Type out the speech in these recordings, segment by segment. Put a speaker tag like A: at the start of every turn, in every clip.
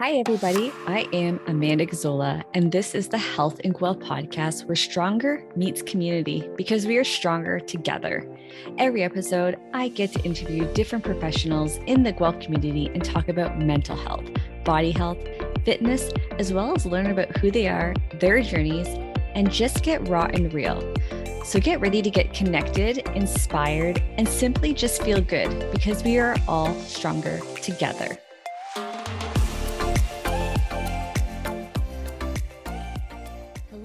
A: Hi, everybody. I am Amanda Gazzola, and this is the Health and Guelph podcast where stronger meets community because we are stronger together. Every episode, I get to interview different professionals in the Guelph community and talk about mental health, body health, fitness, as well as learn about who they are, their journeys, and just get raw and real. So get ready to get connected, inspired, and simply just feel good because we are all stronger together.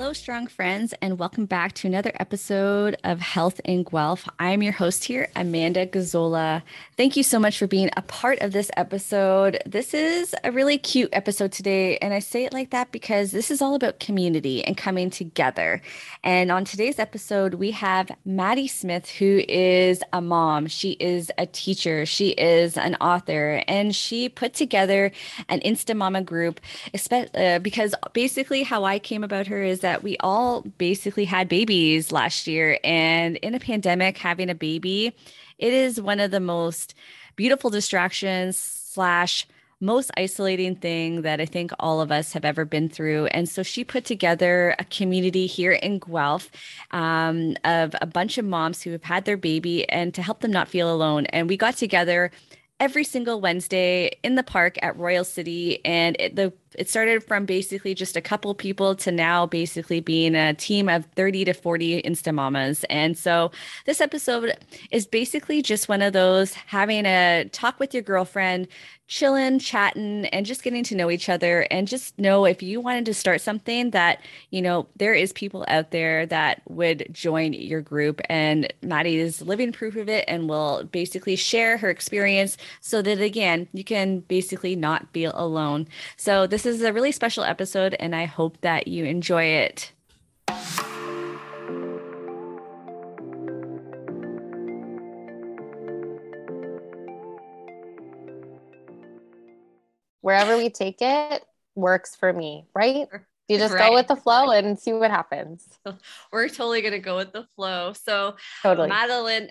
A: Hello, strong friends, and welcome back to another episode of Health in Guelph. I'm your host here, Amanda Gazzola. Thank you so much for being a part of this episode. This is a really cute episode today, and I say it like that because this is all about community and coming together. And on today's episode, we have Maddie Smyth, who is a mom, she is a teacher, she is an author, and she put together an Insta Mama group uh, because basically how I came about her is that that we all basically had babies last year. And in a pandemic, having a baby, it is one of the most beautiful distractions slash most isolating thing that I think all of us have ever been through. And so she put together a community here in Guelph um, of a bunch of moms who have had their baby and to help them not feel alone. And we got together every single Wednesday in the park at Royal City. And it, the it started from basically just a couple people to now basically being a team of 30 to 40 Insta Mamas. And so this episode is basically just one of those having a talk with your girlfriend, chilling, chatting, and just getting to know each other. And just know if you wanted to start something that, you know, there is people out there that would join your group. And Maddie is living proof of it and will basically share her experience so that, again, you can basically not be alone. So this is a really special episode, and I hope that you enjoy it.
B: Wherever we take it works for me, right? You just right. go with the flow and see what happens.
A: We're totally going to go with the flow. So,
B: totally.
A: Madeline,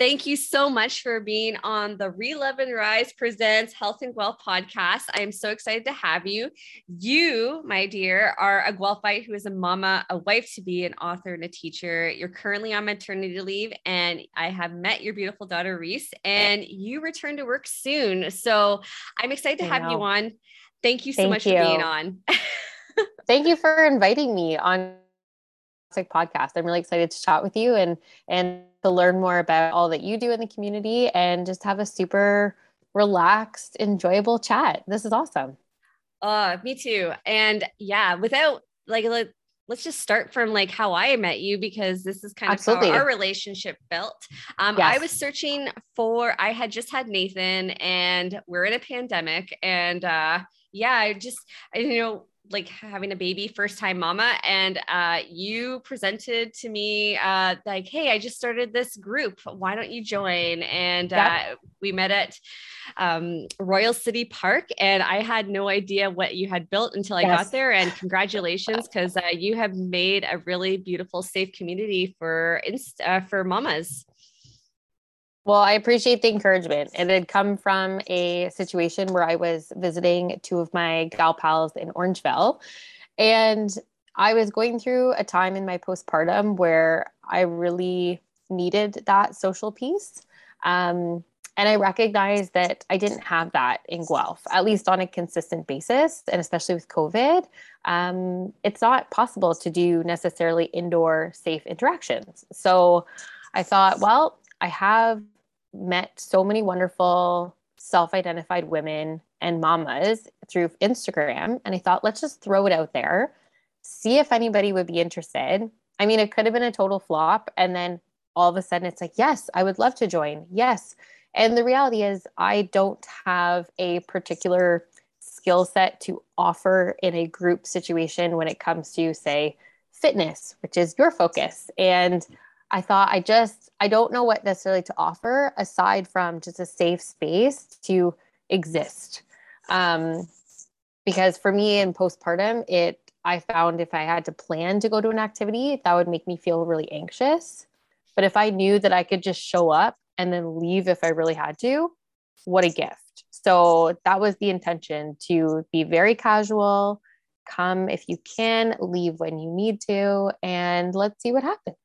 A: Thank you so much for being on the Relove and Rise Presents Health and Guelph podcast. I am so excited to have you. You, my dear, are a Guelphite who is a mama, a wife to be, an author, and a teacher. You're currently on maternity leave, and I have met your beautiful daughter, Reese, and you return to work soon. So I'm excited to have you on. Thank you so Thank much you. for being on.
B: Thank you for inviting me on podcast. I'm really excited to chat with you and and to learn more about all that you do in the community and just have a super relaxed, enjoyable chat. This is awesome.
A: Uh, me too. And yeah, without like, let, let's just start from like how I met you because this is kind Absolutely. of how our relationship built. Um, yes. I was searching for, I had just had Nathan and we're in a pandemic and, uh, yeah, I just, I, you know, like having a baby first time mama and uh, you presented to me uh, like hey i just started this group. Why don't you join? And uh, we met at um, royal city park and i had no idea what you had built until i yes. got there and congratulations because uh, you have made a really beautiful safe community for inst- uh, for mamas
B: well, I appreciate the encouragement. It had come from a situation where I was visiting two of my gal pals in Orangeville. And I was going through a time in my postpartum where I really needed that social piece. Um, and I recognized that I didn't have that in Guelph, at least on a consistent basis. And especially with COVID, um, it's not possible to do necessarily indoor safe interactions. So I thought, well, I have met so many wonderful self identified women and mamas through Instagram. And I thought, let's just throw it out there, see if anybody would be interested. I mean, it could have been a total flop. And then all of a sudden it's like, yes, I would love to join. Yes. And the reality is, I don't have a particular skill set to offer in a group situation when it comes to, say, fitness, which is your focus. And I thought I just I don't know what necessarily to offer aside from just a safe space to exist. Um, because for me in postpartum, it I found if I had to plan to go to an activity, that would make me feel really anxious. But if I knew that I could just show up and then leave if I really had to, what a gift. So that was the intention to be very casual, come if you can, leave when you need to, and let's see what happens.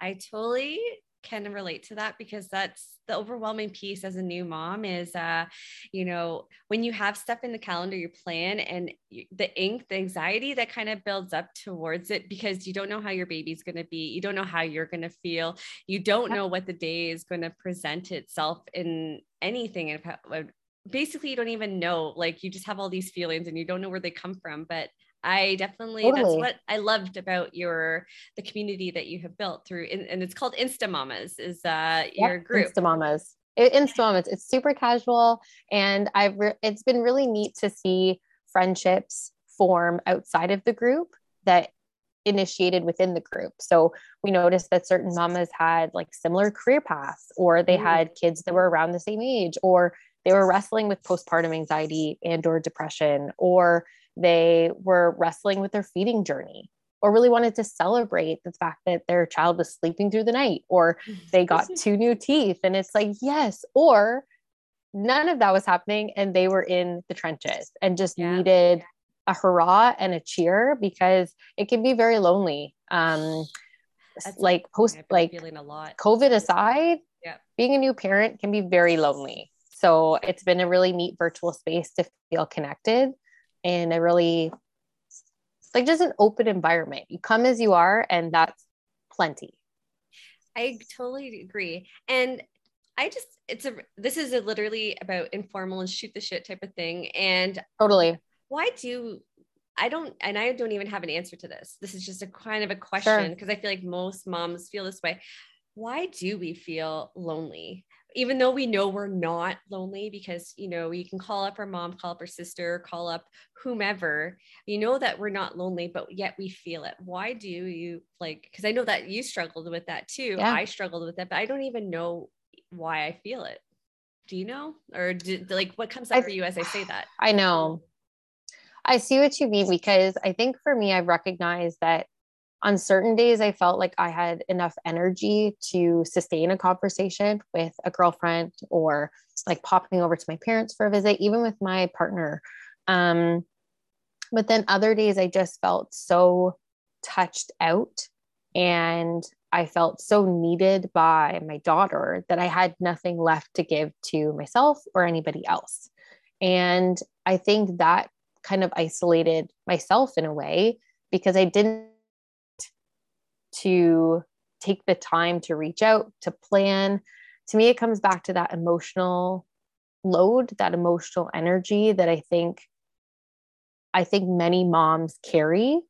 A: I totally can relate to that because that's the overwhelming piece as a new mom is uh you know when you have stuff in the calendar you plan and the ink the anxiety that kind of builds up towards it because you don't know how your baby's going to be you don't know how you're going to feel you don't know what the day is going to present itself in anything and basically you don't even know like you just have all these feelings and you don't know where they come from but I definitely totally. that's what I loved about your the community that you have built through and it's called Insta Mamas is uh yep, your group.
B: Insta Mamas. Insta Mamas. It's super casual and I've re- it's been really neat to see friendships form outside of the group that initiated within the group. So we noticed that certain mamas had like similar career paths or they mm. had kids that were around the same age or they were wrestling with postpartum anxiety and or depression or they were wrestling with their feeding journey or really wanted to celebrate the fact that their child was sleeping through the night or they got two new teeth. And it's like yes or none of that was happening and they were in the trenches and just yeah. needed a hurrah and a cheer because it can be very lonely. Um That's like post like feeling a lot covid aside yeah. being a new parent can be very lonely. So it's been a really neat virtual space to feel connected in a really like just an open environment. You come as you are, and that's plenty.
A: I totally agree. And I just it's a this is a literally about informal and shoot the shit type of thing. And
B: totally.
A: Why do I don't and I don't even have an answer to this. This is just a kind of a question because sure. I feel like most moms feel this way. Why do we feel lonely? Even though we know we're not lonely because you know you can call up our mom call up our sister call up whomever you know that we're not lonely but yet we feel it. Why do you like because i know that you struggled with that too. Yeah. i struggled with it but i don't even know why i feel it. Do you know? Or did, like what comes up I, for you as i say that?
B: I know. I see what you mean because i think for me i've recognized that on certain days i felt like i had enough energy to sustain a conversation with a girlfriend or like popping over to my parents for a visit even with my partner. Um, but then other days i just felt so touched out and i felt so needed by my daughter that i had nothing left to give to myself or anybody else. And i think that kind of isolated myself in a way because i didn't to take the time to reach out, to plan. To me, it comes back to that emotional load, that emotional energy that I think I think many moms carry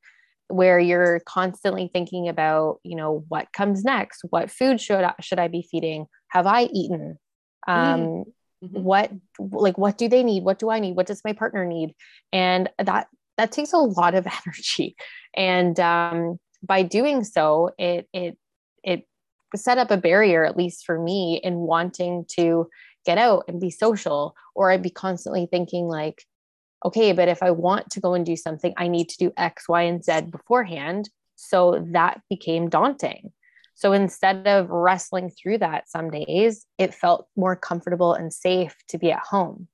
B: where you're constantly thinking about, you know, what comes next? What food should I, should I be feeding? Have I eaten? Um, mm-hmm. What like what do they need? What do I need? What does my partner need? And that that takes a lot of energy. And um, by doing so, it it it set up a barrier, at least for me, in wanting to get out and be social. Or I'd be constantly thinking like, okay, but if I want to go and do something, I need to do X, Y, and Z beforehand. So that became daunting. So instead of wrestling through that some days, it felt more comfortable and safe to be at home.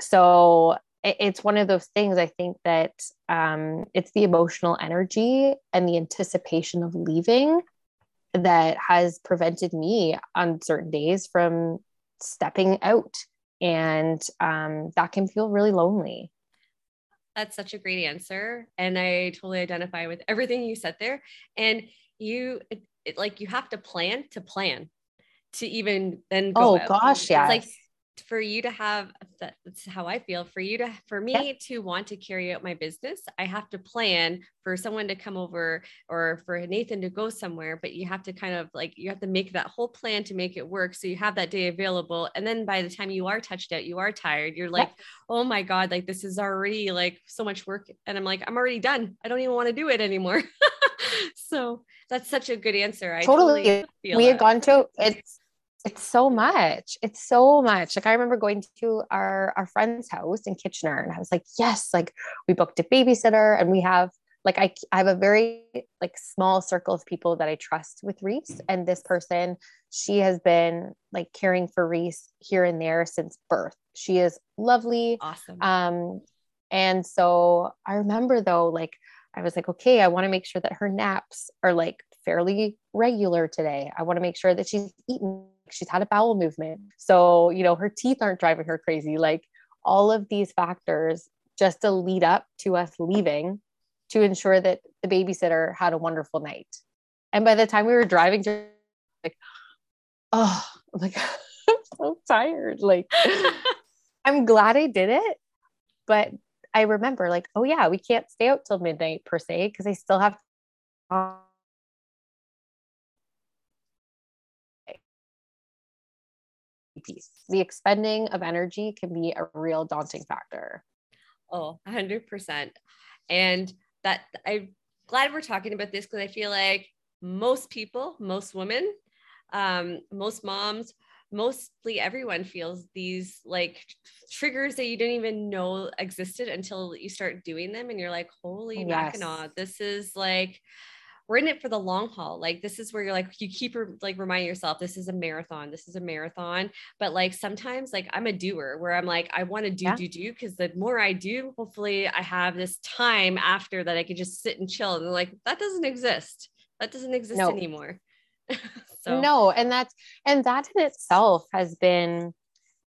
B: So it's one of those things I think that um, it's the emotional energy and the anticipation of leaving that has prevented me on certain days from stepping out. And um, that can feel really lonely.
A: That's such a great answer. And I totally identify with everything you said there. And you, it, it, like, you have to plan to plan to even then
B: go oh out. gosh yeah
A: like for you to have that's how I feel for you to for me yeah. to want to carry out my business I have to plan for someone to come over or for Nathan to go somewhere but you have to kind of like you have to make that whole plan to make it work so you have that day available and then by the time you are touched out you are tired you're like yeah. oh my god like this is already like so much work and I'm like I'm already done I don't even want to do it anymore so that's such a good answer I
B: totally, totally we that. had gone to it's it's so much it's so much like i remember going to our our friend's house in kitchener and i was like yes like we booked a babysitter and we have like I, I have a very like small circle of people that i trust with reese and this person she has been like caring for reese here and there since birth She is lovely.
A: Awesome.
B: Um, and so I remember though, like I was like, okay, I want to make sure that her naps are like fairly regular today. I want to make sure that she's eaten, she's had a bowel movement. So, you know, her teeth aren't driving her crazy. Like all of these factors just to lead up to us leaving to ensure that the babysitter had a wonderful night. And by the time we were driving to like, oh, I'm like, I'm so tired. Like, I'm glad I did it. But I remember, like, oh, yeah, we can't stay out till midnight per se, because I still have piece. The expending of energy can be a real daunting factor.
A: Oh, 100%. And that I'm glad we're talking about this because I feel like most people, most women, um, most moms, mostly everyone feels these like triggers that you didn't even know existed until you start doing them and you're like holy yes. mackinaw this is like we're in it for the long haul. Like this is where you're like you keep like reminding yourself this is a marathon. This is a marathon. But like sometimes like I'm a doer where I'm like I want to do yeah. do do because the more I do, hopefully I have this time after that I can just sit and chill. And like that doesn't exist. That doesn't exist no. anymore.
B: so no, and that's and that in itself has been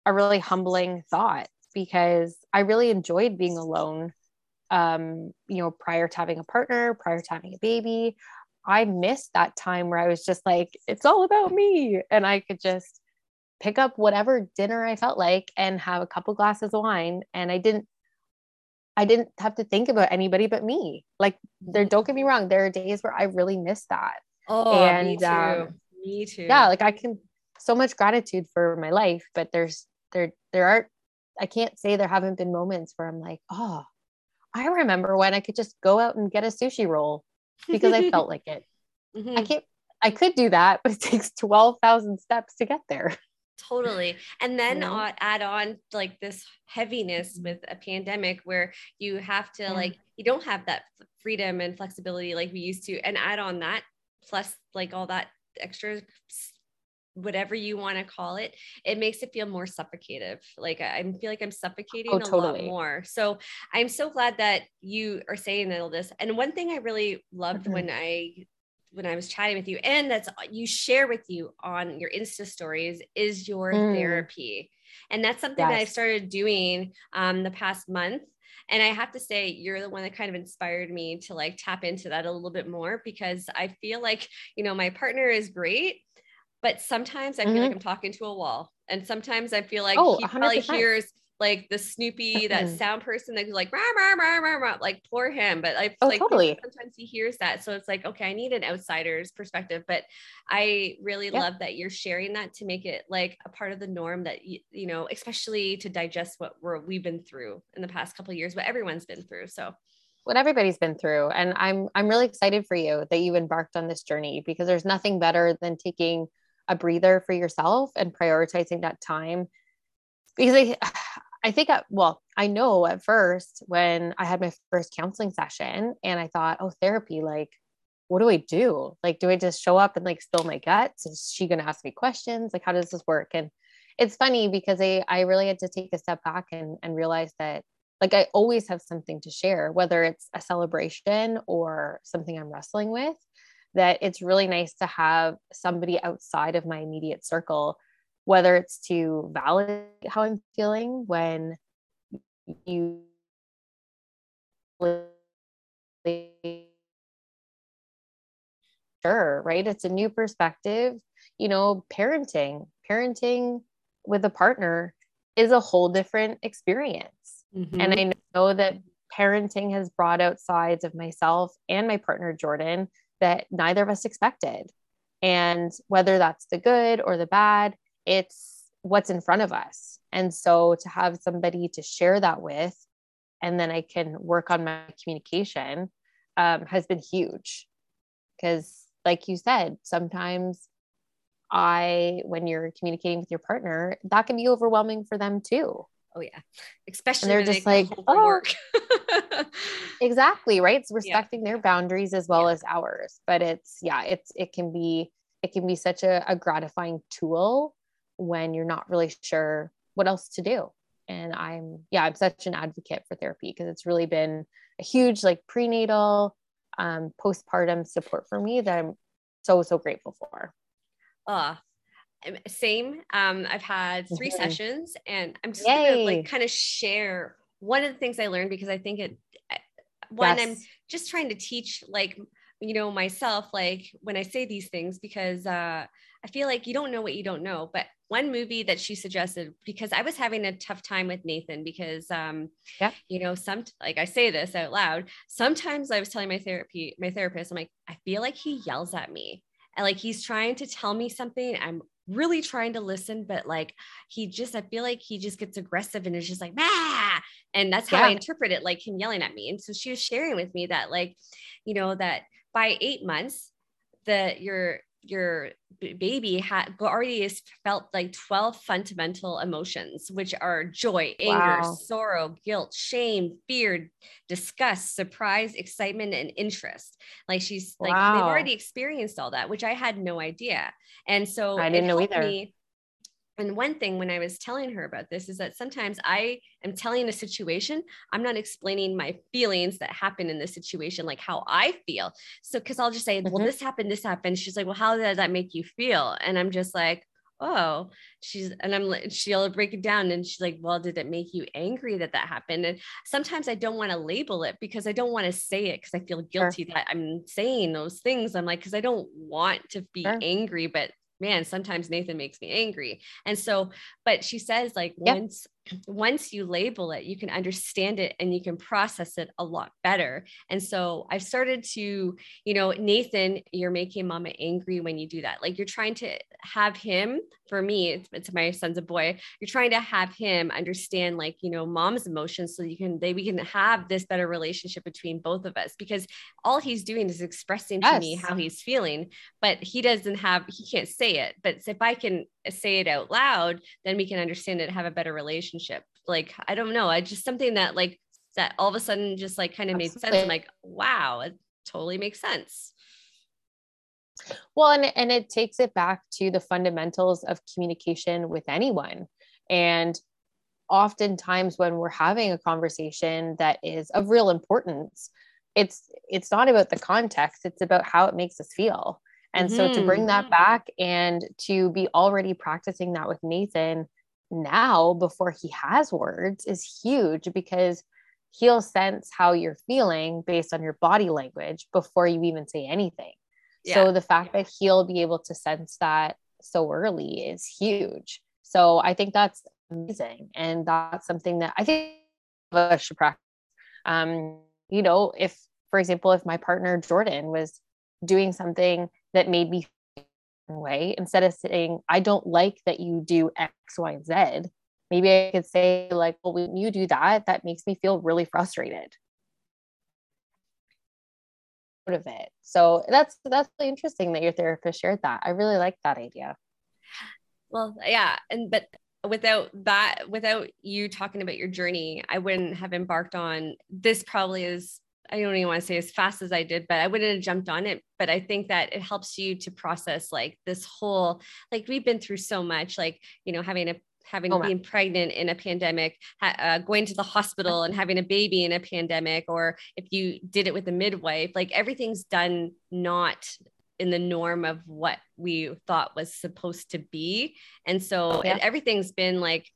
B: a really humbling thought because I really enjoyed being alone um, you know, prior to having a partner, prior to having a baby. I missed that time where I was just like, it's all about me. And I could just pick up whatever dinner I felt like and have a couple glasses of wine. And I didn't, I didn't have to think about anybody but me. Like there, don't get me wrong. There are days where I really miss that.
A: Oh, and, me too. Um, me too.
B: Yeah. Like I can so much gratitude for my life, but there's, there, there are, I can't say there haven't been moments where I'm like, oh, I remember when I could just go out and get a sushi roll because I felt like it. Mm-hmm. I can't, I could do that, but it takes 12,000 steps to get there.
A: Totally. And then add on like this heaviness with a pandemic where you have to yeah. like, you don't have that freedom and flexibility like we used to. And add on that plus like all that extra whatever you want to call it, it makes it feel more suffocative. Like I feel like I'm suffocating oh, totally. a lot more. So I'm so glad that you are saying all this. And one thing I really loved mm-hmm. when I when I was chatting with you, and that's you share with you on your Insta stories is your mm. therapy. And that's something yes. that I've started doing um, the past month. And I have to say, you're the one that kind of inspired me to like tap into that a little bit more because I feel like, you know, my partner is great, but sometimes I feel mm-hmm. like I'm talking to a wall. And sometimes I feel like oh, he 100%. probably hears like the Snoopy, that sound person that's like, rah, rah, rah, rah, rah, like poor him. But I oh, like totally. sometimes he hears that. So it's like, okay, I need an outsider's perspective. But I really yeah. love that you're sharing that to make it like a part of the norm that, you, you know, especially to digest what we're, we've been through in the past couple years, what everyone's been through. So
B: what everybody's been through. And I'm, I'm really excited for you that you embarked on this journey because there's nothing better than taking a breather for yourself and prioritizing that time because I, I think, I, well, I know at first when I had my first counseling session and I thought, oh, therapy, like, what do I do? Like, do I just show up and like spill my guts? Is she going to ask me questions? Like, how does this work? And it's funny because I, I really had to take a step back and, and realize that like I always have something to share, whether it's a celebration or something I'm wrestling with that it's really nice to have somebody outside of my immediate circle, whether it's to validate how I'm feeling when you sure right? It's a new perspective. You know parenting parenting with a partner is a whole different experience. Mm-hmm. and i know that parenting has brought out sides of myself and my partner jordan that neither of us expected. And whether that's the good or the bad, it's what's in front of us. And so to have somebody to share that with, and then I can work on my communication um, has been huge. Because, like you said, sometimes I, when you're communicating with your partner, that can be overwhelming for them too.
A: Oh yeah, especially and they're just they like oh,
B: exactly right. It's respecting yeah. their boundaries as well yeah. as ours. But it's yeah, it's it can be it can be such a, a gratifying tool when you're not really sure what else to do. and i'm yeah i'm such an advocate for therapy because it's really been a huge like prenatal um, postpartum support for me that i'm so so grateful for
A: uh same um i've had 3 mm-hmm. sessions and i'm just Yay. gonna like kind of share one of the things i learned because i think it one yes. i'm just trying to teach like you know myself like when i say these things because uh i feel like you don't know what you don't know but one movie that she suggested because i was having a tough time with nathan because um yeah you know some like i say this out loud sometimes i was telling my therapy my therapist i'm like i feel like he yells at me and like he's trying to tell me something i'm really trying to listen, but like he just, I feel like he just gets aggressive and is just like, ah, and that's how yeah. I interpret it, like him yelling at me. And so she was sharing with me that, like, you know, that by eight months, that your your baby had already has felt like 12 fundamental emotions which are joy anger wow. sorrow guilt shame fear disgust surprise excitement and interest like she's like wow. they've already experienced all that which i had no idea and so
B: i didn't know either me,
A: and one thing when I was telling her about this is that sometimes I am telling a situation, I'm not explaining my feelings that happen in the situation, like how I feel. So, because I'll just say, mm-hmm. well, this happened, this happened. She's like, well, how does that make you feel? And I'm just like, oh, she's, and I'm like, she'll break it down and she's like, well, did it make you angry that that happened? And sometimes I don't want to label it because I don't want to say it because I feel guilty sure. that I'm saying those things. I'm like, because I don't want to be sure. angry, but man, sometimes Nathan makes me angry. And so, but she says, like, yep. once once you label it, you can understand it and you can process it a lot better. And so I've started to, you know, Nathan, you're making mama angry when you do that. Like you're trying to have him, for me, it's, it's my son's a boy, you're trying to have him understand like, you know, mom's emotions so you can, they, we can have this better relationship between both of us because all he's doing is expressing yes. to me how he's feeling, but he doesn't have, he can't say it. But if I can say it out loud, then we can understand it, have a better relationship. Like, I don't know. I just something that like that all of a sudden just like kind of made sense. I'm like, wow, it totally makes sense.
B: Well, and, and it takes it back to the fundamentals of communication with anyone. And oftentimes when we're having a conversation that is of real importance, it's it's not about the context, it's about how it makes us feel. And mm-hmm. so to bring that mm-hmm. back and to be already practicing that with Nathan now before he has words is huge because he'll sense how you're feeling based on your body language before you even say anything. Yeah. So the fact that he'll be able to sense that so early is huge. So I think that's amazing. And that's something that I think I should practice. Um, you know, if, for example, if my partner Jordan was doing something that made me way instead of saying i don't like that you do x y and z. Maybe i could say like well when you do that that makes me feel really frustrated. Out of it. So that's that's really interesting that your therapist shared that. I really like that idea.
A: Well yeah and but without that without you talking about your journey i wouldn't have embarked on this probably is I don't even want to say as fast as I did, but I wouldn't have jumped on it. But I think that it helps you to process like this whole, like we've been through so much, like, you know, having a, having oh, being pregnant in a pandemic, uh, going to the hospital and having a baby in a pandemic, or if you did it with a midwife, like everything's done not in the norm of what we thought was supposed to be. And so yeah. everything's been like,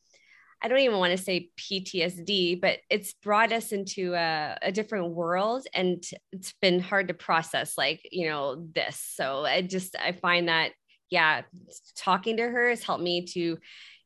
A: I don't even want to say PTSD, but it's brought us into a, a, different world and it's been hard to process, like, you know, this. So I just, I find that, yeah, talking to her has helped me to,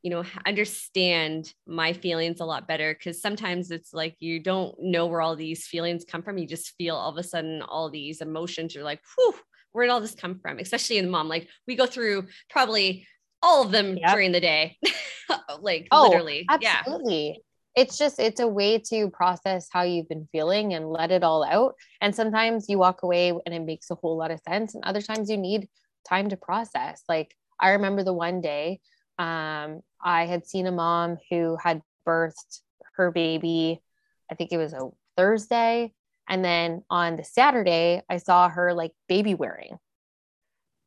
A: you know, understand my feelings a lot better. Cause sometimes it's like you don't know where all these feelings come from. You just feel all of a sudden all these emotions. You're like, whew, where did all this come from? Especially in the mom. Like we go through probably all of them yep. during the day. like oh, literally.
B: Absolutely. Yeah. It's just it's a way to process how you've been feeling and let it all out. And sometimes you walk away and it makes a whole lot of sense. And other times you need time to process. Like I remember the one day um, I had seen a mom who had birthed her baby. I think it was a Thursday. And then on the Saturday, I saw her like baby wearing.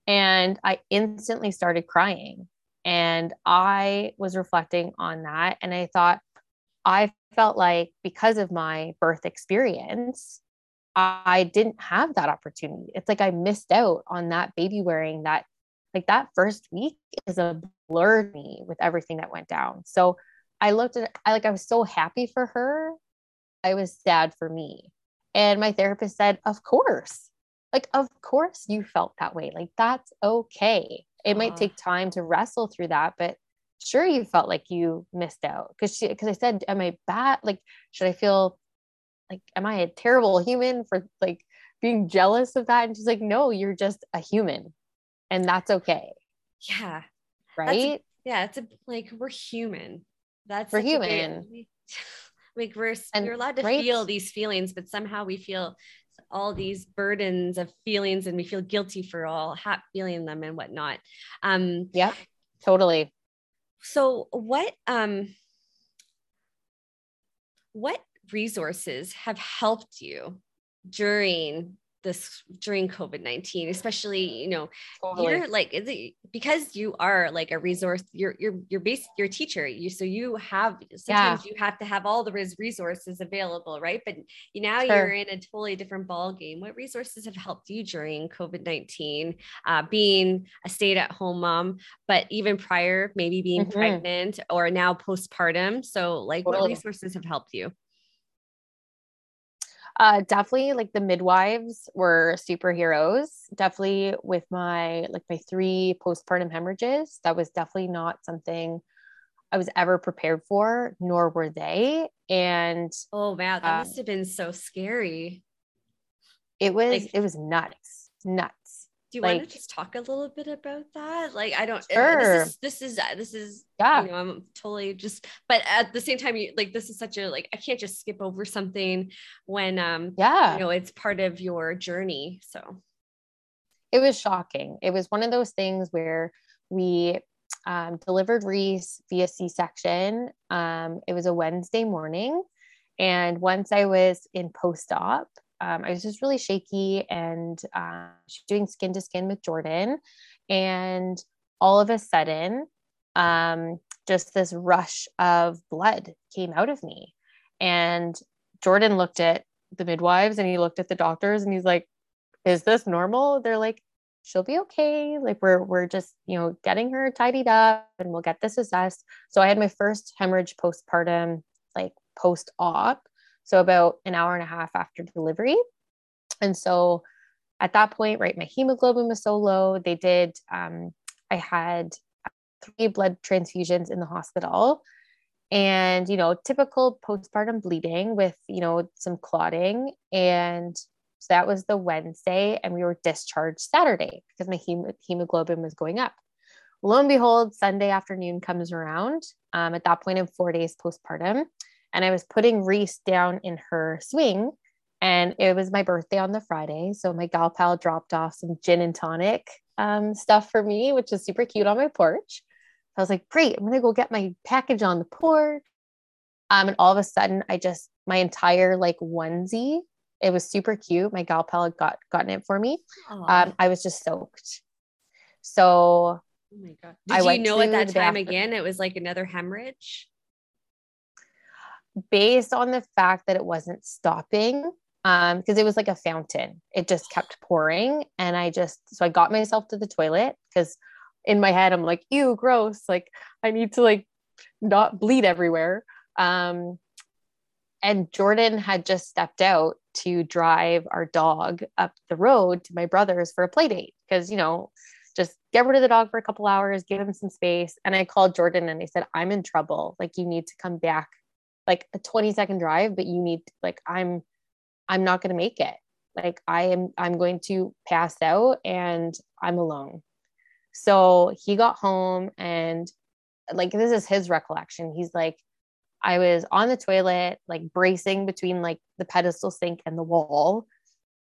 B: And I instantly started crying. And I was reflecting on that. And I thought, I felt like because of my birth experience, I didn't have that opportunity. It's like I missed out on that baby wearing that like that first week is a blur to me with everything that went down. So I looked at I like I was so happy for her. I was sad for me. And my therapist said, "Of course. Like of course you felt that way. Like that's okay. It might take time to wrestle through that, but sure you felt like you missed out because she because I said, Am I bad? Like, should I feel like am I a terrible human for like being jealous of that? And she's like, No, you're just a human. And that's okay.
A: Yeah.
B: Right?
A: Yeah, it's a like we're human. That's
B: we're human.
A: Big, like we're and, we're allowed to right? feel these feelings, but somehow we feel all these burdens of feelings and we feel guilty for all ha- feeling them and whatnot. Um,
B: yeah, totally.
A: So what um what resources have helped you during this during covid-19 especially you know totally. you're like it because you are like a resource you're you're you're base your teacher you so you have sometimes yeah. you have to have all the resources available right but you now sure. you're in a totally different ball game what resources have helped you during covid-19 uh, being a stay-at-home mom but even prior maybe being mm-hmm. pregnant or now postpartum so like totally. what resources have helped you
B: uh, definitely like the midwives were superheroes. Definitely with my like my three postpartum hemorrhages, that was definitely not something I was ever prepared for, nor were they. And
A: oh wow, that uh, must have been so scary.
B: It was like, it was nuts, nuts.
A: Do you like, want to just talk a little bit about that? Like, I don't. Sure. This is this is uh, this is yeah. You know, I'm totally just. But at the same time, you like this is such a like I can't just skip over something when um yeah you know it's part of your journey. So
B: it was shocking. It was one of those things where we um, delivered Reese via C-section. Um, it was a Wednesday morning, and once I was in post-op, um, I was just really shaky and uh, doing skin to skin with Jordan. And all of a sudden, um, just this rush of blood came out of me. And Jordan looked at the midwives and he looked at the doctors and he's like, Is this normal? They're like, She'll be okay. Like we're we're just, you know, getting her tidied up and we'll get this assessed. So I had my first hemorrhage postpartum, like post-op so about an hour and a half after delivery. And so at that point, right, my hemoglobin was so low. They did, um, I had three blood transfusions in the hospital and, you know, typical postpartum bleeding with, you know, some clotting. And so that was the Wednesday, and we were discharged Saturday because my hem- hemoglobin was going up. Lo and behold, Sunday afternoon comes around. Um, at that point, in four days postpartum, and I was putting Reese down in her swing. And it was my birthday on the Friday. So my gal pal dropped off some gin and tonic um, stuff for me, which is super cute on my porch. I was like, great, I'm gonna go get my package on the porch. Um, and all of a sudden, I just my entire like onesie, it was super cute. My gal pal had got gotten it for me. Um, I was just soaked. So
A: Oh my god! Did I you know at that time again it was like another hemorrhage?
B: Based on the fact that it wasn't stopping um because it was like a fountain. It just kept pouring and i just so i got myself to the toilet because in my head i'm like ew gross. Like i need to like not bleed everywhere. Um and jordan had just stepped out to drive our dog up the road to my brother's for a play date because you know just get rid of the dog for a couple hours give him some space. And i called jordan and i said i'm in trouble. Like you need to come back like a 20 second drive but you need like i'm i'm not going to make it. Like i am i'm going to pass out and i'm alone. So he got home and like this is his recollection. He's like i was on the toilet like bracing between like the pedestal sink and the wall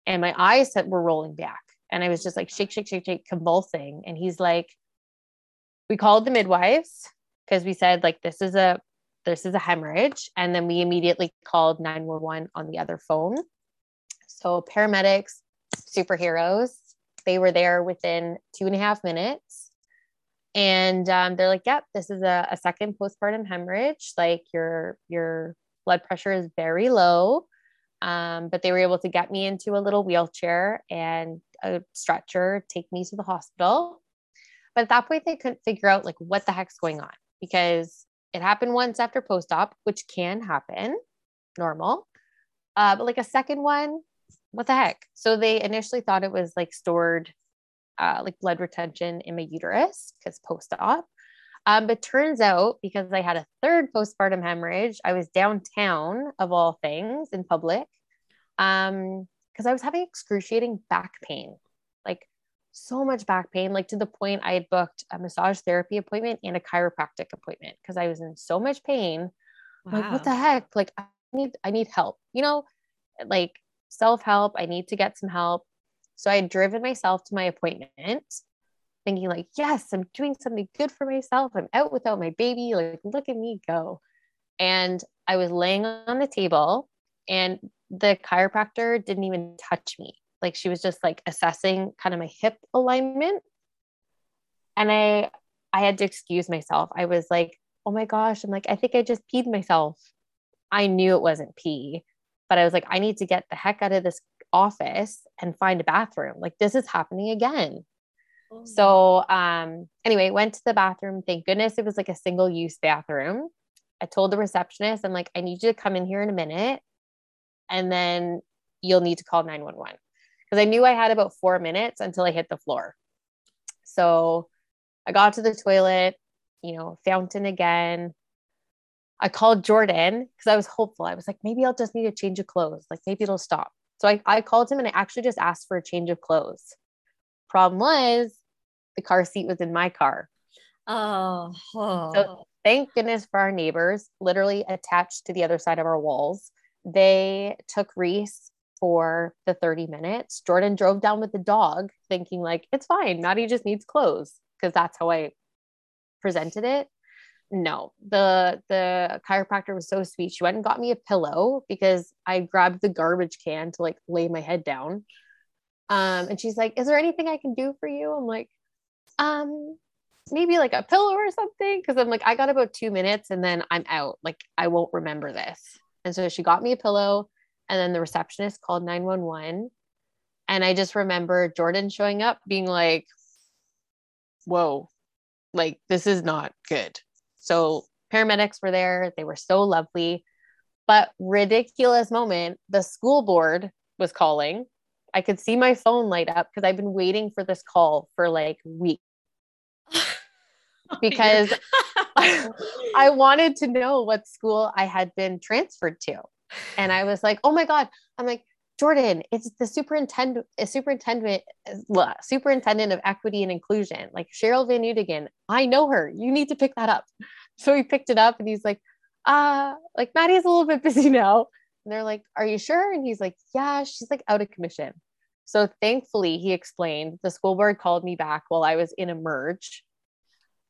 B: and my eyes were rolling back and i was just like shake shake shake shake convulsing. And he's like we called the midwives because we said like this is a this is a hemorrhage. And then we immediately called 911 on the other phone. So paramedics, superheroes, they were there within two and a half minutes. And um, they're like, yep, this is a, a second postpartum hemorrhage. Like your your blood pressure is very low. Um, but they were able to get me into a little wheelchair and a stretcher, take me to the hospital. But at that point, they couldn't figure out like what the heck's going on because it happened once after post op, which can happen, normal. Uh, but like a second one, what the heck? So they initially thought it was like stored, uh, like blood retention in my uterus because post op. Um, but turns out because I had a third postpartum hemorrhage, I was downtown of all things in public um, because I was having excruciating back pain, so much back pain, like to the point I had booked a massage therapy appointment and a chiropractic appointment because I was in so much pain. Wow. Like, what the heck? Like, I need, I need help, you know, like self help. I need to get some help. So I had driven myself to my appointment thinking like, yes, I'm doing something good for myself. I'm out without my baby. Like, look at me go. And I was laying on the table and the chiropractor didn't even touch me. Like she was just like assessing kind of my hip alignment. And I I had to excuse myself. I was like, oh my gosh, I'm like, I think I just peed myself. I knew it wasn't pee, but I was like, I need to get the heck out of this office and find a bathroom. Like this is happening again. Oh. So um anyway, went to the bathroom. Thank goodness it was like a single use bathroom. I told the receptionist, I'm like, I need you to come in here in a minute and then you'll need to call 911 because I knew I had about four minutes until I hit the floor. So I got to the toilet, you know, fountain again. I called Jordan because I was hopeful. I was like, maybe I'll just need a change of clothes. Like maybe it'll stop. So I, I called him and I actually just asked for a change of clothes. Problem was the car seat was in my car.
A: Oh, oh.
B: So thank goodness for our neighbors, literally attached to the other side of our walls they took Reese for the 30 minutes. Jordan drove down with the dog, thinking like it's fine. Maddie just needs clothes because that's how I presented it. No, the the chiropractor was so sweet. She went and got me a pillow because I grabbed the garbage can to like lay my head down. Um, and she's like, "Is there anything I can do for you?" I'm like, "Um, maybe like a pillow or something." Because I'm like, I got about two minutes and then I'm out. Like I won't remember this. And so she got me a pillow, and then the receptionist called 911. And I just remember Jordan showing up being like, whoa, like this is not good. So paramedics were there, they were so lovely. But ridiculous moment, the school board was calling. I could see my phone light up because I've been waiting for this call for like weeks. because I wanted to know what school I had been transferred to. And I was like, oh my God. I'm like, Jordan, it's the superintendent, superintendent, superintendent of equity and inclusion, like Cheryl Van Udigan. I know her. You need to pick that up. So he picked it up and he's like, uh, like Maddie's a little bit busy now. And they're like, Are you sure? And he's like, Yeah, she's like out of commission. So thankfully, he explained the school board called me back while I was in a merge.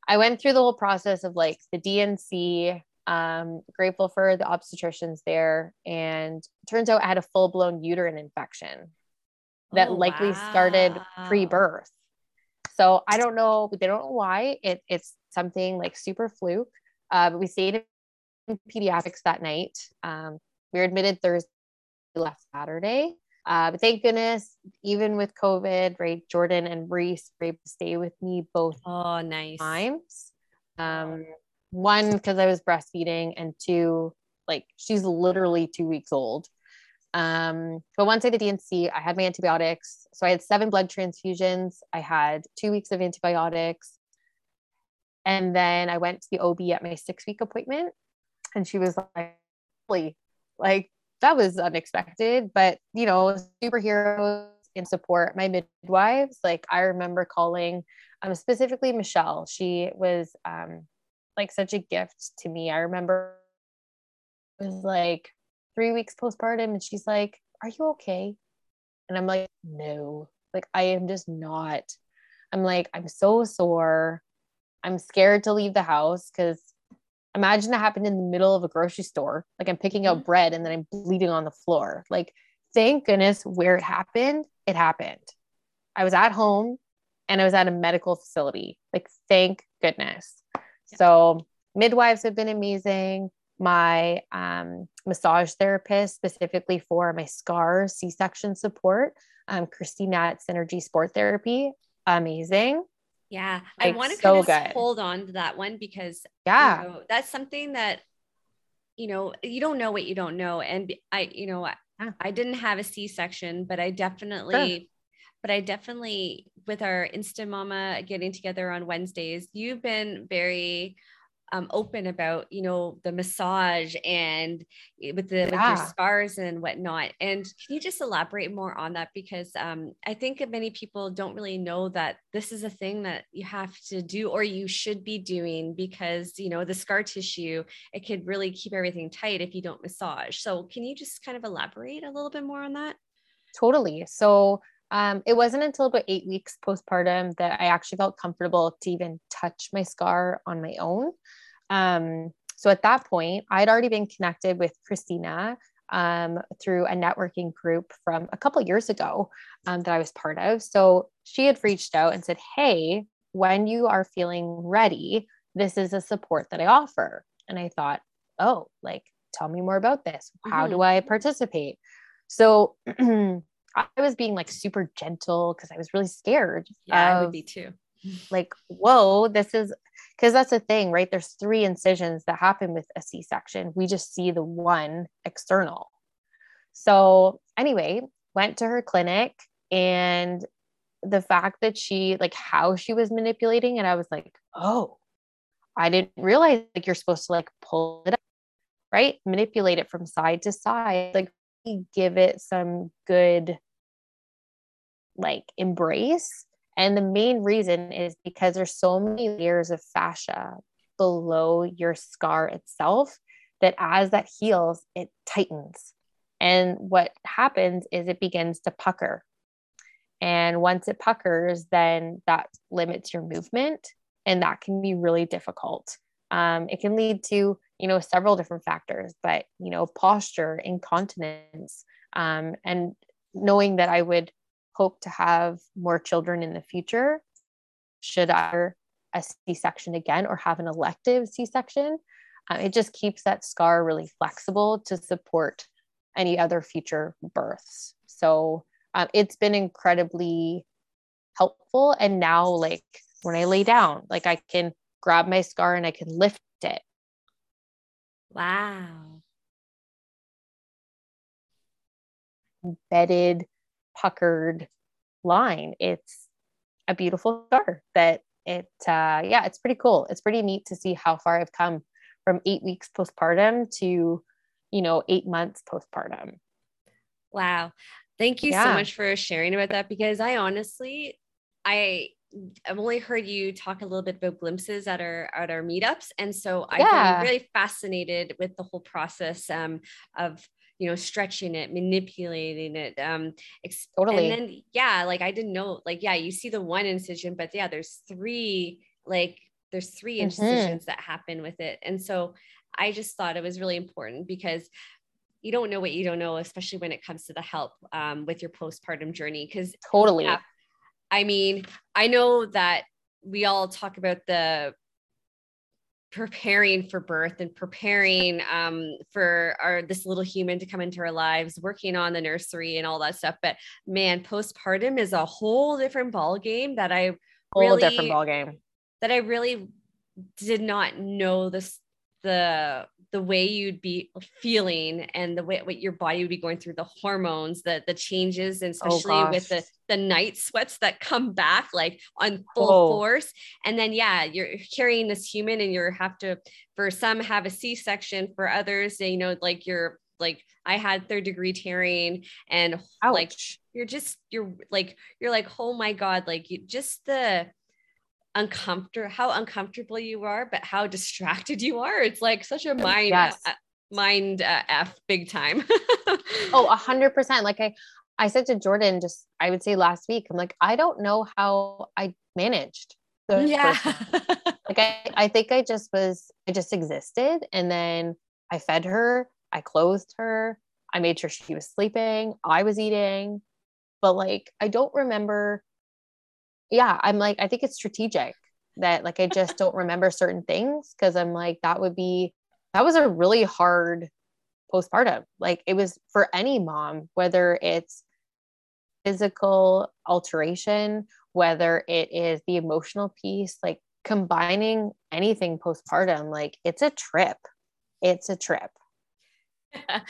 B: I went through the whole process of like the D&C, um, grateful for the obstetricians there. And turns out I had a full blown uterine infection that oh, likely wow. started pre birth. So I don't know, they don't know why. It, it's something like super fluke. Uh, but we stayed in pediatrics that night. Um, we were admitted Thursday, left Saturday. Uh, but thank goodness, even with COVID, right, Jordan and Reese were able to stay with me both
A: oh, nice.
B: times. Um, one, because I was breastfeeding, and two, like she's literally two weeks old. Um, but once I did D&C, I had my antibiotics. So I had seven blood transfusions. I had two weeks of antibiotics. And then I went to the OB at my six week appointment. And she was like, like that was unexpected, but you know, superheroes in support. My midwives, like I remember calling um, specifically Michelle. She was um, like such a gift to me. I remember it was like three weeks postpartum, and she's like, "Are you okay?" And I'm like, "No, like I am just not." I'm like, I'm so sore. I'm scared to leave the house because imagine that happened in the middle of a grocery store. Like I'm picking out mm-hmm. bread and then I'm bleeding on the floor. Like, thank goodness where it happened, it happened. I was at home. and I was at a medical facility. Like, thank goodness. Yeah. So, midwives have been amazing. My um, massage therapist, specifically for my scar C section support, um, Christina at Synergy Sport Therapy, amazing.
A: Yeah, like, I want to so kind of hold on to that one because
B: yeah,
A: you know, that's something that you know you don't know what you don't know, and I, you know, I, I didn't have a C section, but I definitely. Sure but I definitely, with our Insta Mama getting together on Wednesdays, you've been very um, open about, you know, the massage and with the yeah. with your scars and whatnot. And can you just elaborate more on that? Because um, I think many people don't really know that this is a thing that you have to do or you should be doing because, you know, the scar tissue, it could really keep everything tight if you don't massage. So can you just kind of elaborate a little bit more on that?
B: Totally. So um, it wasn't until about eight weeks postpartum that I actually felt comfortable to even touch my scar on my own. Um, so at that point, I'd already been connected with Christina um, through a networking group from a couple years ago um, that I was part of. So she had reached out and said, Hey, when you are feeling ready, this is a support that I offer. And I thought, Oh, like, tell me more about this. How mm-hmm. do I participate? So I was being like super gentle because I was really scared.
A: Yeah, of, I would be too.
B: Like, whoa, this is because that's the thing, right? There's three incisions that happen with a C section. We just see the one external. So, anyway, went to her clinic and the fact that she, like, how she was manipulating it, I was like, oh, I didn't realize like you're supposed to like pull it up, right? Manipulate it from side to side, like give it some good like embrace. And the main reason is because there's so many layers of fascia below your scar itself that as that heals, it tightens. And what happens is it begins to pucker. And once it puckers, then that limits your movement. And that can be really difficult. Um, it can lead to, you know, several different factors, but, you know, posture, incontinence, um, and knowing that I would hope to have more children in the future should I a C-section again or have an elective C-section. Um, it just keeps that scar really flexible to support any other future births. So um, it's been incredibly helpful. And now, like when I lay down, like I can grab my scar and I can lift it.
A: Wow.
B: Embedded puckered line. It's a beautiful star that it, uh, yeah, it's pretty cool. It's pretty neat to see how far I've come from eight weeks postpartum to, you know, eight months postpartum.
A: Wow. Thank you yeah. so much for sharing about that because I honestly, I I've only heard you talk a little bit about glimpses at our at our meetups, and so I've yeah. been really fascinated with the whole process um, of you know stretching it manipulating it um ex- totally. and then yeah like i didn't know like yeah you see the one incision but yeah there's three like there's 3 mm-hmm. incisions that happen with it. And so i just thought it was really important because you don't know what you don't know especially when it comes to the help um, with your postpartum journey because
B: totally. yeah,
A: i mean i know that we all talk about the preparing for birth and preparing um, for our this little human to come into our lives, working on the nursery and all that stuff. But man, postpartum is a whole different ball game that I
B: whole really, different ball game
A: that I really did not know this the the way you'd be feeling and the way what your body would be going through the hormones the the changes and oh, especially oh with the the night sweats that come back like on full oh. force and then yeah you're carrying this human and you have to for some have a c-section for others you know like you're like I had third degree tearing and Ouch. like you're just you're like you're like oh my god like you just the uncomfortable how uncomfortable you are but how distracted you are. It's like such a mind yes. uh, mind uh, f big time.
B: Oh a hundred percent. Like i i said to jordan just i would say last week i'm like i don't know how i managed
A: yeah.
B: like I, I think i just was i just existed and then i fed her i clothed her i made sure she was sleeping i was eating. But like i don't remember yeah, I'm like, I think it's strategic that like I just don't remember certain things because I'm like, that would be, that was a really hard postpartum. Like it was for any mom, whether it's physical alteration, whether it is the emotional piece, like combining anything postpartum, like it's a trip. It's a trip.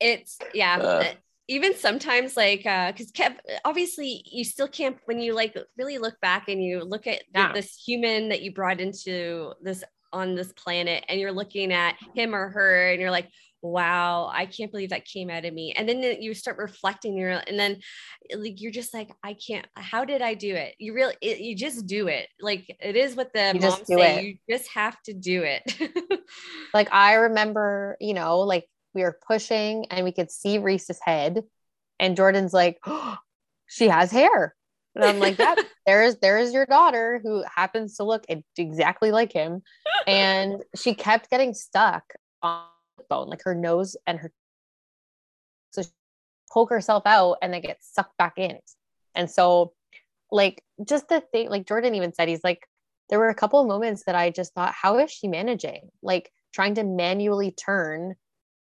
A: it's yeah. Uh even sometimes like uh because kev obviously you still can't when you like really look back and you look at yeah. this human that you brought into this on this planet and you're looking at him or her and you're like wow i can't believe that came out of me and then you start reflecting you're and then like you're just like i can't how did i do it you really it, you just do it like it is what the you moms say it. you just have to do it
B: like i remember you know like we were pushing and we could see Reese's head. And Jordan's like, oh, she has hair. And I'm like, yep, there's there's your daughter who happens to look exactly like him. And she kept getting stuck on the bone, like her nose and her so she poke herself out and then get sucked back in. And so like just the thing, like Jordan even said, he's like, there were a couple of moments that I just thought, how is she managing? Like trying to manually turn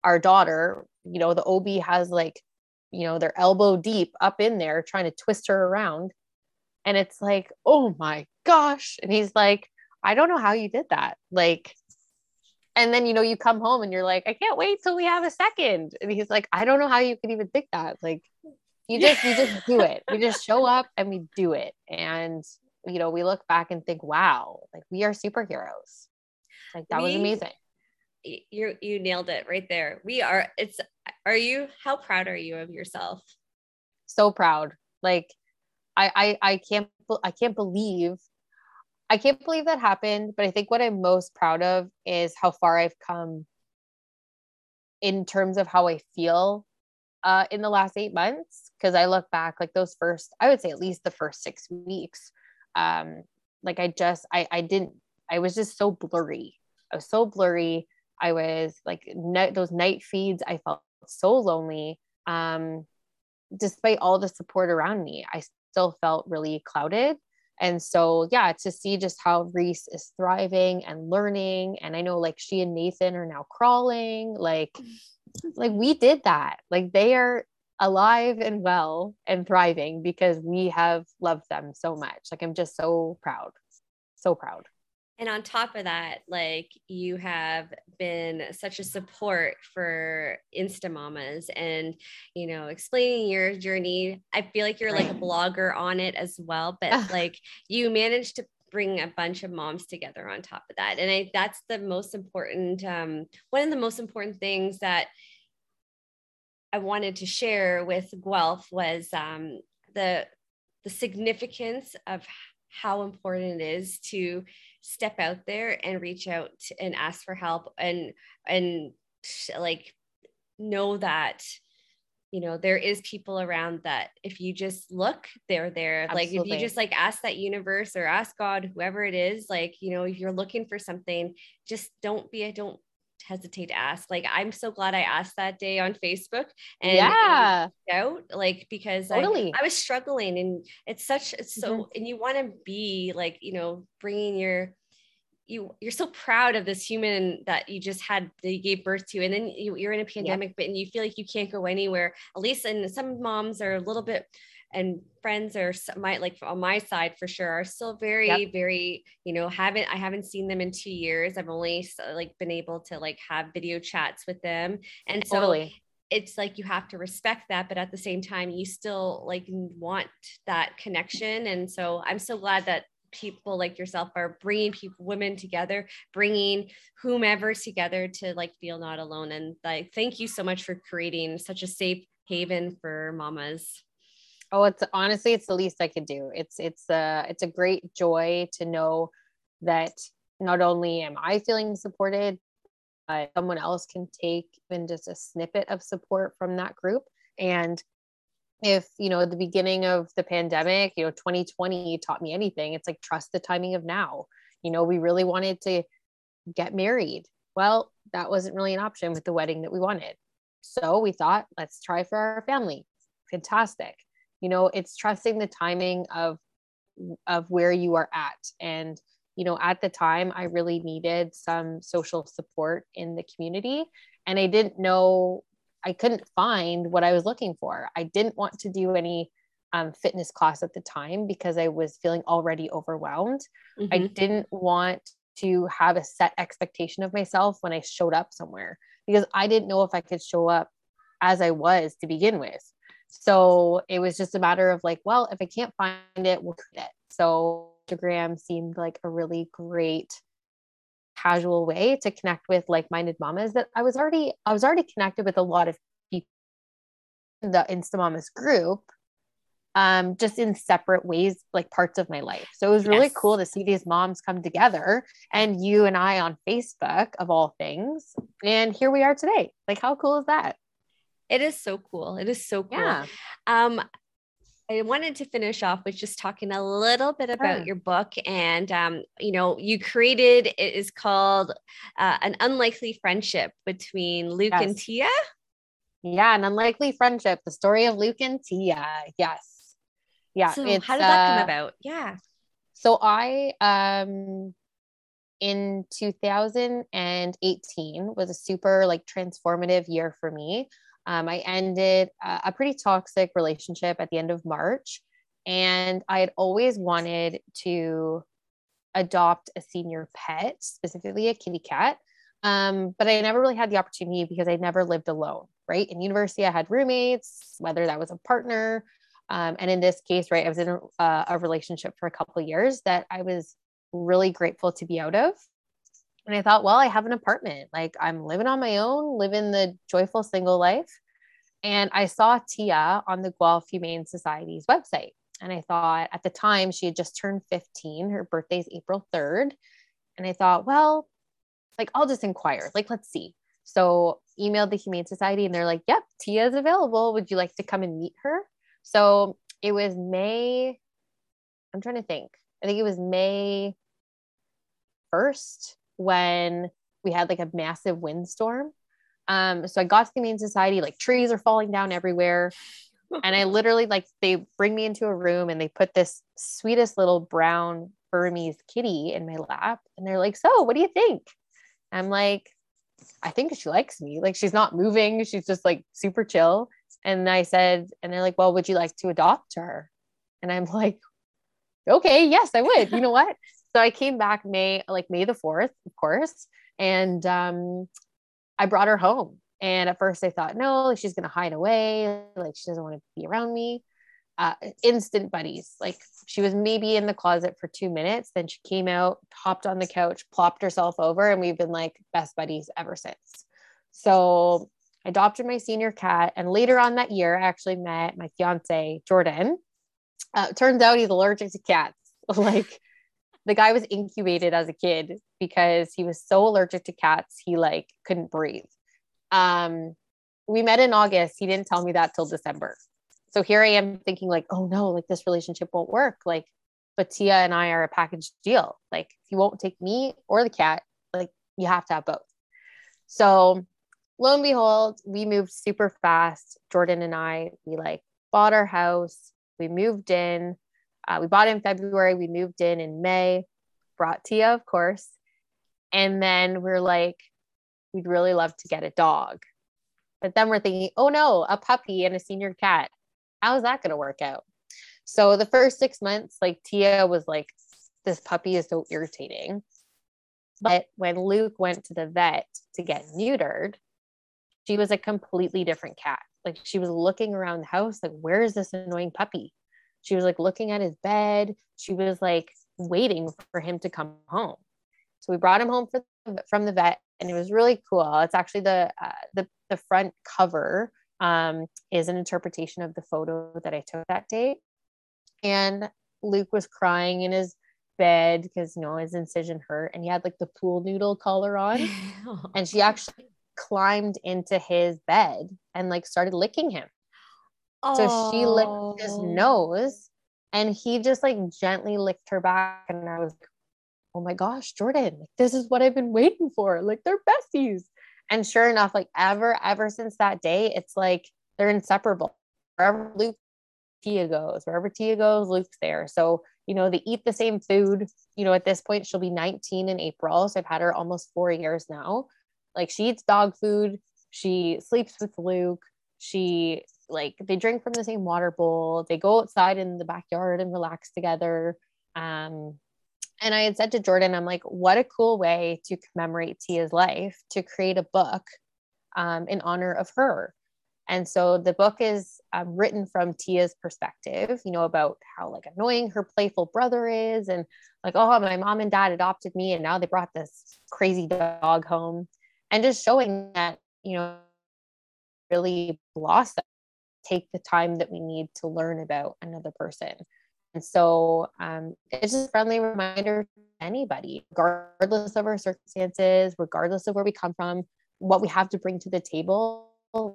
B: our daughter, you know, the OB has like, you know, their elbow deep up in there trying to twist her around. And it's like, oh my gosh. And he's like, I don't know how you did that. Like, and then, you know, you come home and you're like, I can't wait till we have a second. And he's like, I don't know how you could even think that. Like, you just, you just do it. We just show up and we do it. And, you know, we look back and think, wow, like we are superheroes. Like that we, was amazing
A: you you nailed it right there. We are it's are you how proud are you of yourself?
B: So proud. Like I I I can't I can't believe I can't believe that happened, but I think what I'm most proud of is how far I've come in terms of how I feel uh, in the last eight months. Because I look back, like those first, I would say at least the first six weeks, um, like I just, I, I didn't, I was just so blurry. I was so blurry. I was like those night feeds. I felt so lonely. Um, despite all the support around me, I still felt really clouded. And so, yeah, to see just how Reese is thriving and learning, and I know like she and Nathan are now crawling, like, like we did that. Like they are alive and well and thriving because we have loved them so much. Like I'm just so proud, so proud
A: and on top of that like you have been such a support for insta mamas and you know explaining your journey. I feel like you're like a blogger on it as well but like you managed to bring a bunch of moms together on top of that. And I, that's the most important um, one of the most important things that i wanted to share with guelph was um, the the significance of how important it is to step out there and reach out and ask for help and and like know that you know there is people around that if you just look they're there Absolutely. like if you just like ask that universe or ask god whoever it is like you know if you're looking for something just don't be a don't hesitate to ask. Like I'm so glad I asked that day on Facebook and
B: yeah,
A: out like because totally. I, I was struggling and it's such it's so mm-hmm. and you want to be like you know bringing your you you're so proud of this human that you just had that you gave birth to and then you, you're in a pandemic yeah. but and you feel like you can't go anywhere at least and some moms are a little bit and friends are my like on my side for sure are still very yep. very you know haven't i haven't seen them in two years. I've only like been able to like have video chats with them. And totally. so it's like you have to respect that but at the same time you still like want that connection. And so i'm so glad that people like yourself are bringing people women together bringing whomever together to like feel not alone. And like thank you so much for creating such a safe haven for mamas
B: Oh, it's honestly, it's the least I could do. It's it's a it's a great joy to know that not only am I feeling supported, but someone else can take even just a snippet of support from that group. And if you know the beginning of the pandemic, you know, 2020 taught me anything, it's like trust the timing of now. You know, we really wanted to get married. Well, that wasn't really an option with the wedding that we wanted. So we thought, let's try for our family. Fantastic you know it's trusting the timing of of where you are at. And you know at the time i really needed some social support in the community and i didn't know i couldn't find what i was looking for. I didn't want to do any um, fitness class at the time because i was feeling already overwhelmed. Mm-hmm. i didn't want to have a set expectation of myself when i showed up somewhere because i didn't know if i could show up as i was to begin with so it was just a matter of like well if i can't find it we'll create it so Instagram seemed like a really great casual way to connect with like-minded mamas that I was already I was already connected with a lot of people in the Instamamas group um just in separate ways like parts of my life. So it was really yes. cool to see these moms come together and you and I on Facebook of all things and here we are today. Like how cool is that?
A: It is so cool. It is so cool. Yeah. Um, I wanted to finish off with just talking a little bit about sure. your book. And, um, you know, you created it is called uh, An Unlikely Friendship between Luke yes. and Tia.
B: Yeah, an unlikely friendship, the story of Luke and Tia. Yes. Yeah.
A: So how did that uh, come about? Yeah.
B: So I, um, in 2018 was a super like transformative year for me. Um, I ended a, pretty toxic relationship at the end of March, and I had always wanted to adopt a senior pet, specifically a kitty cat. Um, but I never really had the opportunity because I never lived alone, right? In university, I had roommates, whether that was a partner. Um, and in this case, right, I was in a, a relationship for a couple years that I was really grateful to be out of. And I thought, well, I have an apartment. Like I'm living on my own, living the joyful single life. And I saw Tia on the Guelph Humane Society's website. And I thought at the time she had just turned 15. Her birthday's April 3rd. And I thought, well, like I'll just inquire. Like, let's see. So emailed the Humane Society and they're like, yep, Tia is available. Would you like to come and meet her? So it was May. I'm trying to think. I think it was May 1st when we had like a massive windstorm. Um, so I got to the Humane Society, like trees are falling down everywhere. and I literally like they bring me into a room and they put this sweetest little brown Burmese kitty in my lap. And they're like, So what do you think? I'm like, I think she likes me. Like she's not moving. She's just like super chill. And I said, and they're like, Well, would you like to adopt her? And I'm like, okay, yes, I would. You know what? So I came back May, like May the 4th, of course. And um, I brought her home. And at first I thought, no, she's going to hide away. Like she doesn't want to be around me. Uh, instant buddies. Like she was maybe in the closet for two minutes. Then she came out, hopped on the couch, plopped herself over, and we've been like best buddies ever since. So I adopted my senior cat. And later on that year, I actually met my fiance, Jordan. Uh, turns out he's allergic to cats. like the guy was intubated as a kid because he was so allergic to cats he like couldn't breathe. Um we met in august. He didn't tell me that till december. So here i am thinking like oh no like this relationship won't work. Like but tia and i are a package deal. Like he won't take me or the cat like you have to have both. So lo and behold we moved super fast. Jordan and i we like bought our house. We moved in uh, we bought in February. We moved in in May, brought Tia, of course. And then we're like, we'd really love to get a dog. But then we're thinking, oh no, a puppy and a senior cat. How's that going to work out? So the first six months, like Tia was like, this puppy is so irritating. But when Luke went to the vet to get neutered, she was a completely different cat. Like she was looking around the house, like, where is this annoying puppy? She was like looking at his bed. She was like waiting for him to come home. So we brought him home for, from the vet, and it was really cool. It's actually the uh, the the front cover um, is an interpretation of the photo that I took that day. And Luke was crying in his bed because you know his incision hurt, and he had like the pool noodle collar on, and she actually climbed into his bed and like started licking him so she licked his oh. nose and he just like gently licked her back. And I was like, oh my gosh, Jordan, this is what I've been waiting for. Like they're besties. And sure enough, like ever, ever since that day, it's like they're inseparable. Wherever Luke Tia goes, wherever Tia goes, Luke's there. So you know, they eat the same food. You know, at this point, she'll be 19 in April. So I've had her almost four years now. Like she eats dog food. She sleeps with Luke. She like they drink from the same water bowl. They go outside in the backyard and relax together. Um, and I had said to Jordan, I'm like, what a cool way to commemorate Tia's life to create a book um, in honor of her. And so the book is um, written from Tia's perspective, you know, about how like annoying her playful brother is, and like, oh, my mom and dad adopted me, and now they brought this crazy dog home, and just showing that, you know, really blossom, take the time that we need to learn about another person. And so um, it's just a friendly reminder to anybody, regardless of our circumstances, regardless of where we come from, what we have to bring to the table.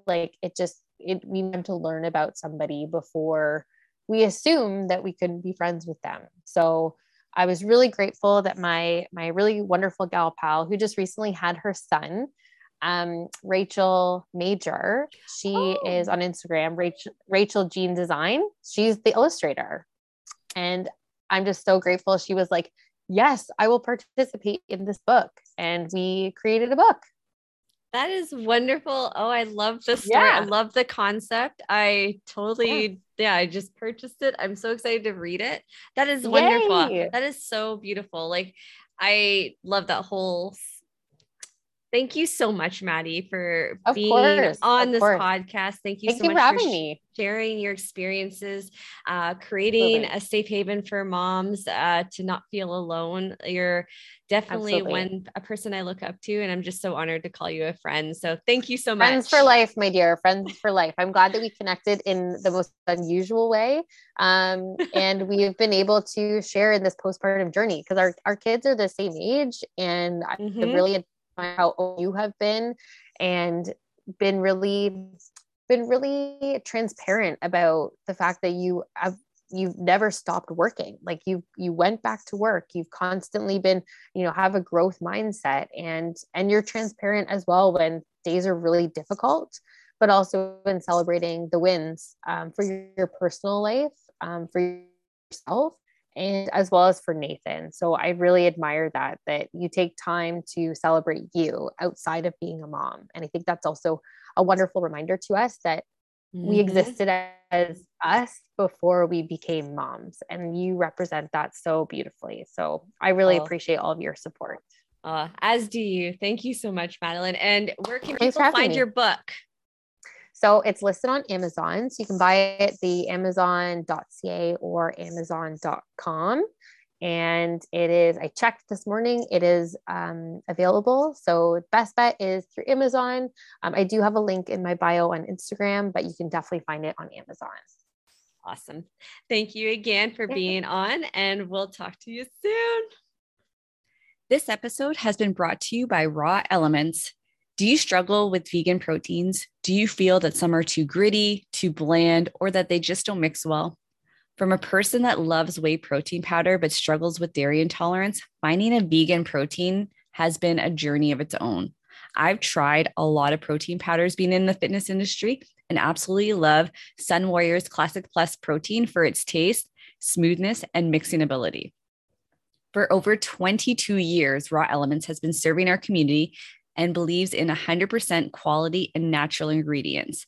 B: Like it just, it, we need to learn about somebody before we assume that we could be friends with them. So I was really grateful that my my really wonderful gal pal who just recently had her son, um, Rachel Major. She oh. is on Instagram, Rachel Rachel Jean Design. She's the illustrator. And I'm just so grateful. She was like, Yes, I will participate in this book. And we created a book.
A: That is wonderful. Oh, I love the story. Yeah. I love the concept. I totally, yeah. yeah. I just purchased it. I'm so excited to read it. That is wonderful. Yay. That is so beautiful. Like, I love that whole Thank you so much, Maddie, for of being course, on this course. podcast. Thank you
B: Thank
A: so
B: you
A: much
B: for, for me.
A: sharing your experiences, uh, creating Absolutely. a safe haven for moms uh, to not feel alone. You're definitely Absolutely. one a person I look up to, and I'm just so honored to call you a friend. So thank you so much.
B: Friends for life, my dear. Friends for life. I'm glad that we connected in the most unusual way, um, and we have been able to share in this postpartum journey because our our kids are the same age, and mm-hmm. I really how old you have been and been really been really transparent about the fact that you have you've never stopped working. Like you you went back to work. You've constantly been you know have a growth mindset and and you're transparent as well when days are really difficult but also in celebrating the wins um, for your, your personal life um, for yourself and as well as for Nathan. So I really admire that that you take time to celebrate you outside of being a mom. And I think that's also a wonderful reminder to us that mm-hmm. we existed as us before we became moms and you represent that so beautifully. So I really oh. appreciate all of your support.
A: Uh, as do you. Thank you so much, Madeline. And where can Thanks people find me. your book?
B: So it's listed on Amazon. So you can buy it the amazon.ca or amazon.com. And it is, I checked this morning, it is um, available. So best bet is through Amazon. Um, I do have a link in my bio on Instagram, but you can definitely find it on Amazon.
A: Awesome. Thank you again for being on, and we'll talk to you soon. This episode has been brought to you by Raw Elements. Do you struggle with vegan proteins? Do you feel that some are too gritty, too bland, or that they just don't mix well? From a person that loves whey protein powder but struggles with dairy intolerance, finding a vegan protein has been a journey of its own. I've tried a lot of protein powders being in the fitness industry and absolutely love Sunwarrior's Classic Plus protein for its taste, smoothness, and mixing ability. For over 22 years, Raw Elements has been serving our community and believes in 100% quality and natural ingredients.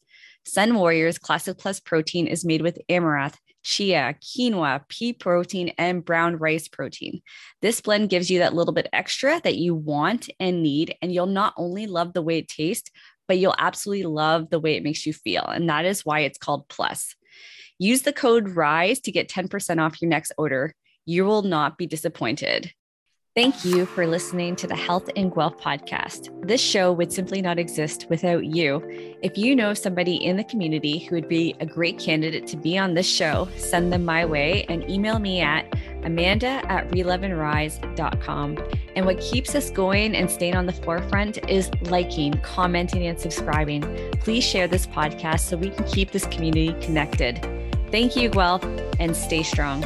A: Sunwarrior's Classic Plus protein is made with amaranth, chia, quinoa, pea protein, and brown rice protein. This blend gives you that little bit extra that you want and need, and you'll not only love the way it tastes, but you'll absolutely love the way it makes you feel. And that is why it's called Plus. Use the code RISE to get 10% off your next order. You will not be disappointed. Thank you for listening to the Health and Guelph podcast. This show would simply not exist without you. If you know somebody in the community who would be a great candidate to be on this show, send them my way and email me at amanda at relevenrise.com. And what keeps us going and staying on the forefront is liking, commenting, and subscribing. Please share this podcast so we can keep this community connected. Thank you, Guelph, and stay strong.